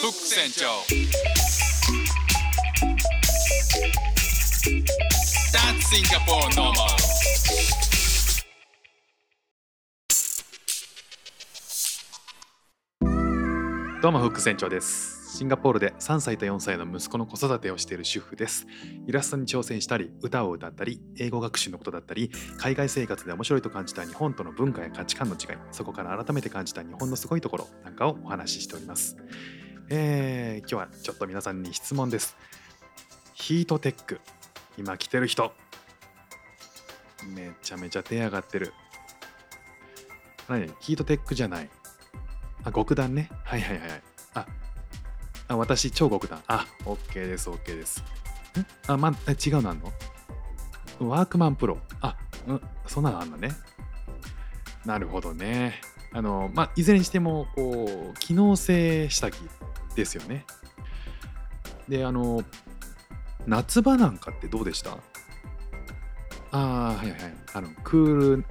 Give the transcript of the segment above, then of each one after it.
フック船長 That's Singapore normal. どうもフック船長です。シンガポールで3歳と4歳の息子の子育てをしている主婦です。イラストに挑戦したり歌を歌ったり英語学習のことだったり海外生活で面白いと感じた日本との文化や価値観の違いそこから改めて感じた日本のすごいところなんかをお話ししております。えー、今日はちょっと皆さんに質問ですヒートテック今着てる人めちゃめちゃ手上がってる何？ヒートテックじゃないあ、極暖ね。はいはいはい。あ、あ私、超極暖。あ、OK です、OK です。あ、ま、違うの？あんのワークマンプロ。あ、うん、そんなのあんのね。なるほどね。あの、まあ、いずれにしても、こう、機能性下着ですよね。で、あの、夏場なんかってどうでした？ああ、はいはい。あの、クール、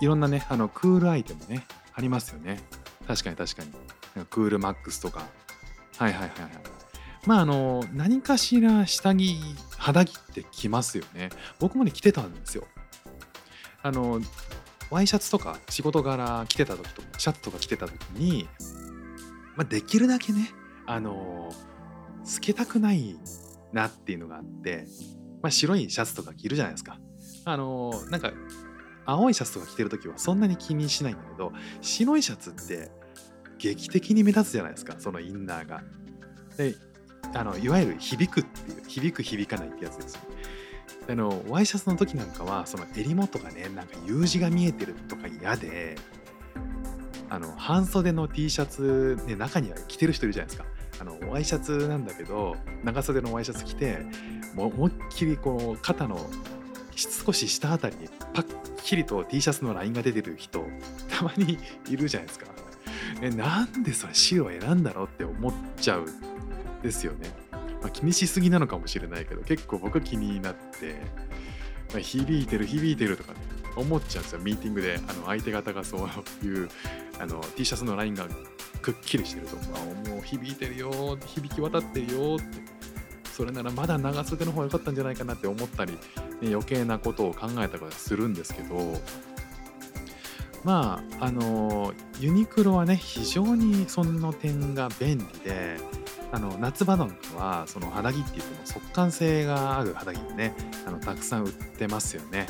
いろんなね、あの、クールアイテムね、ありますよね。確かに確かに。クールマックスとか。はいはいはいはい。まああの、何かしら下着、肌着って着ますよね。僕もね、着てたんですよ。あの、ワイシャツとか仕事柄着てた時とか、シャツとか着てた時に、まあ、できるだけね、あの、透けたくないなっていうのがあって、まあ、白いシャツとか着るじゃないですか。あの、なんか、青いシャツとか着てる時はそんなに気にしないんだけど白いシャツって劇的に目立つじゃないですかそのインナーが。であのいわゆる響くっていう響く響かないってやつですよ。あのワイシャツの時なんかはその襟元がねなんか U 字が見えてるとか嫌であの半袖の T シャツ、ね、中には着てる人いるじゃないですか。あのワイシャツなんだけど長袖のワイシャツ着てもう思いっきりこう肩の少し下あたりにパッキリと T シャツのラインが出てる人たまにいるじゃないですか。えなんでそれ白を選んだのって思っちゃうんですよね。まあ、気にしすぎなのかもしれないけど結構僕は気になって、響いてる響いてるとかね思っちゃうんですよ。ミーティングであの相手方がそういうあの T シャツのラインがくっきりしてると。あもう響いてるよ響き渡ってるよって。それならまだ長袖の方が良かったんじゃないかなって思ったり、ね、余計なことを考えたりするんですけど。まああのユニクロはね非常にその点が便利であの夏場なんかはその肌着って言っても速乾性がある肌着をねあのたくさん売ってますよね。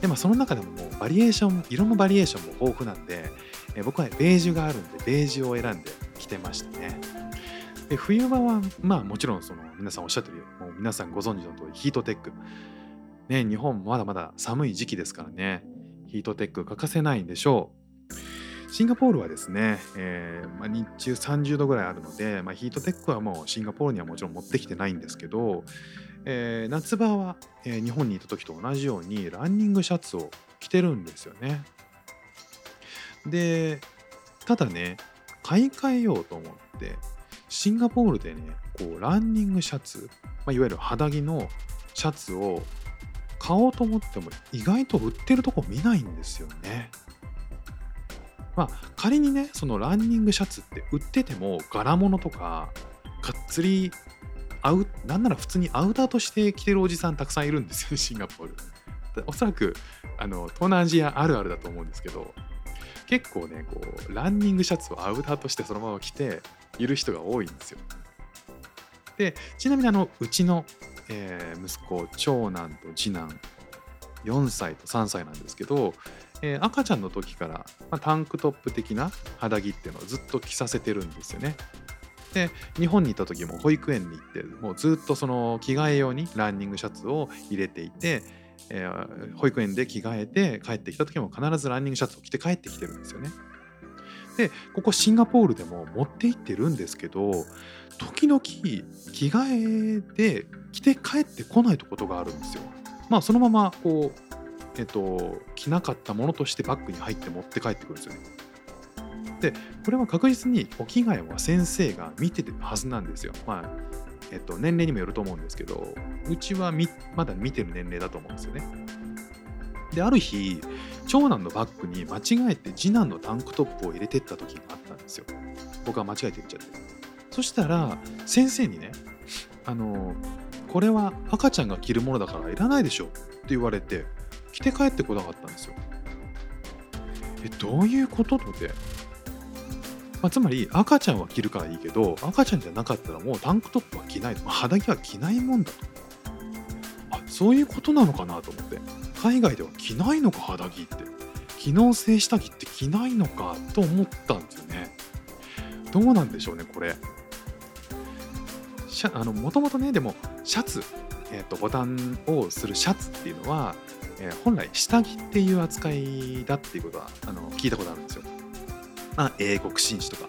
でもその中でももうバリエーション色のバリエーションも豊富なんでえ僕はベージュがあるんでベージュを選んで着てましたね。で冬場はまあもちろんその皆さんおっしゃってるようもう皆さんご存知の通りヒートテック。ね日本まだまだ寒い時期ですからね。ヒートテック欠かせないんでしょう。シンガポールはですね、えーまあ、日中30度ぐらいあるので、まあ、ヒートテックはもうシンガポールにはもちろん持ってきてないんですけど、えー夏場は、え日本にいた時と同じようにランニングシャツを着てるんですよね。でただね買い替えようと思ってシンガポールでねこうランニングシャツ、まあ、いわゆる肌着のシャツを買おうと思っても意外と売ってるとこ見ないんですよね。まあ仮にねそのランニングシャツって売ってても柄物とかがっつりアウなんなら普通にアウターとして着てるおじさんたくさんいるんですよ シンガポール。でおそらくあの東南アジアあるあるだと思うんですけど結構ねこうランニングシャツをアウターとしてそのまま着ている人が多いんですよ。でちなみにあのうちの、えー息子長男と次男4歳と3歳なんですけど、えー赤ちゃんの時から、まあ、タンクトップ的な肌着っていうのをずっと着させてるんですよね。で日本にいた時も保育園に行ってもうずっとその着替え用にランニングシャツを入れていて、えー保育園で着替えて帰ってきた時も必ずランニングシャツを着て帰ってきてるんですよね。でここシンガポールでも持って行ってるんですけど時々着替えで着て帰ってこないことがあるんですよ。まあそのままこうえっと着なかったものとしてバッグに入って持って帰ってくるんですよね。でこれは確実にお着替えは先生が見てるはずなんですよ。まあえっと、年齢にもよると思うんですけどうちはみまだ見てる年齢だと思うんですよね。である日長男のバッグに間違えて次男のタンクトップを入れてった時があったんですよ。僕は間違えて入れちゃって。そしたら先生にねあのこれは赤ちゃんが着るものだからいらないでしょって言われて着て帰ってこなかったんですよ。えどういうこととで、まあ、つまり赤ちゃんは着るからいいけど赤ちゃんじゃなかったらもうタンクトップは着ない、まあ、肌着は着ないもんだと。あそういうことなのかなと思って。海外では着ないのか肌着って。機能性下着って着ないのかと思ったんですよね。どうなんでしょうねこれ。もともとねでもシャツ、えーと、ボタンをするシャツっていうのは、えー、本来下着っていう扱いだっていうことはあの聞いたことあるんですよ。まあ、英国紳士とか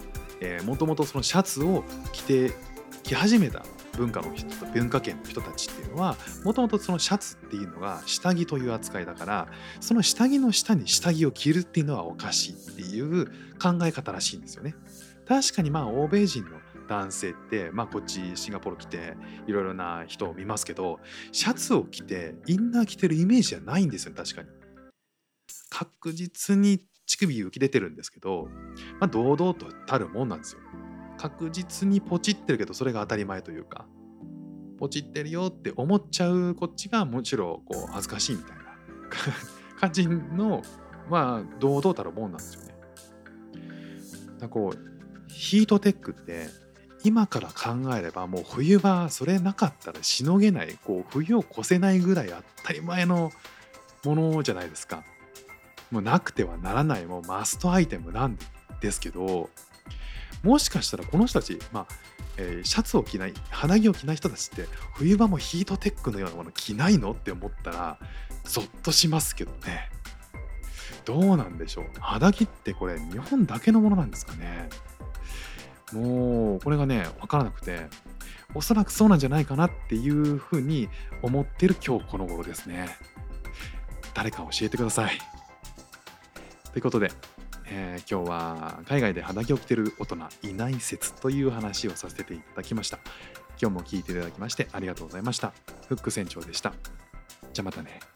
もともとそのシャツを着て着始めた文化の人と文化圏の人たちっていうのはもともとそのシャツっていうのが下着という扱いだからその下着の下に下着を着るっていうのはおかしいっていう考え方らしいんですよね。確かにまあ欧米人の男性って、まあ、こっちシンガポール来ていろいろな人を見ますけどシャツを着てインナー着てるイメージじゃないんですよ確かに。確実に乳首浮き出てるんですけど、まあ、堂々とたるもんなんですよ。確実にポチってるけどそれが当たり前というかポチってるよって思っちゃうこっちがもちろんこう恥ずかしいみたいな 感じのまあ堂々たるもんなんですよね。だこうヒートテックって今から考えればもう冬場それなかったらしのげないこう冬を越せないぐらい当たり前のものじゃないですか。もうなくてはならないもうマストアイテムなんですけどもしかしたらこの人たち、まあえー、シャツを着ない肌着を着ない人たちって冬場もヒートテックのようなもの着ないのって思ったらゾッとしますけどね。どうなんでしょう。肌着ってこれ日本だけのものなんですかね。もうこれがね分からなくておそらくそうなんじゃないかなっていうふうに思ってる今日この頃ですね。誰か教えてください。ということで、えー、今日は海外で肌着を着てる大人いない説という話をさせていただきました。今日も聞いていただきましてありがとうございました。フック船長でした。じゃあまたね。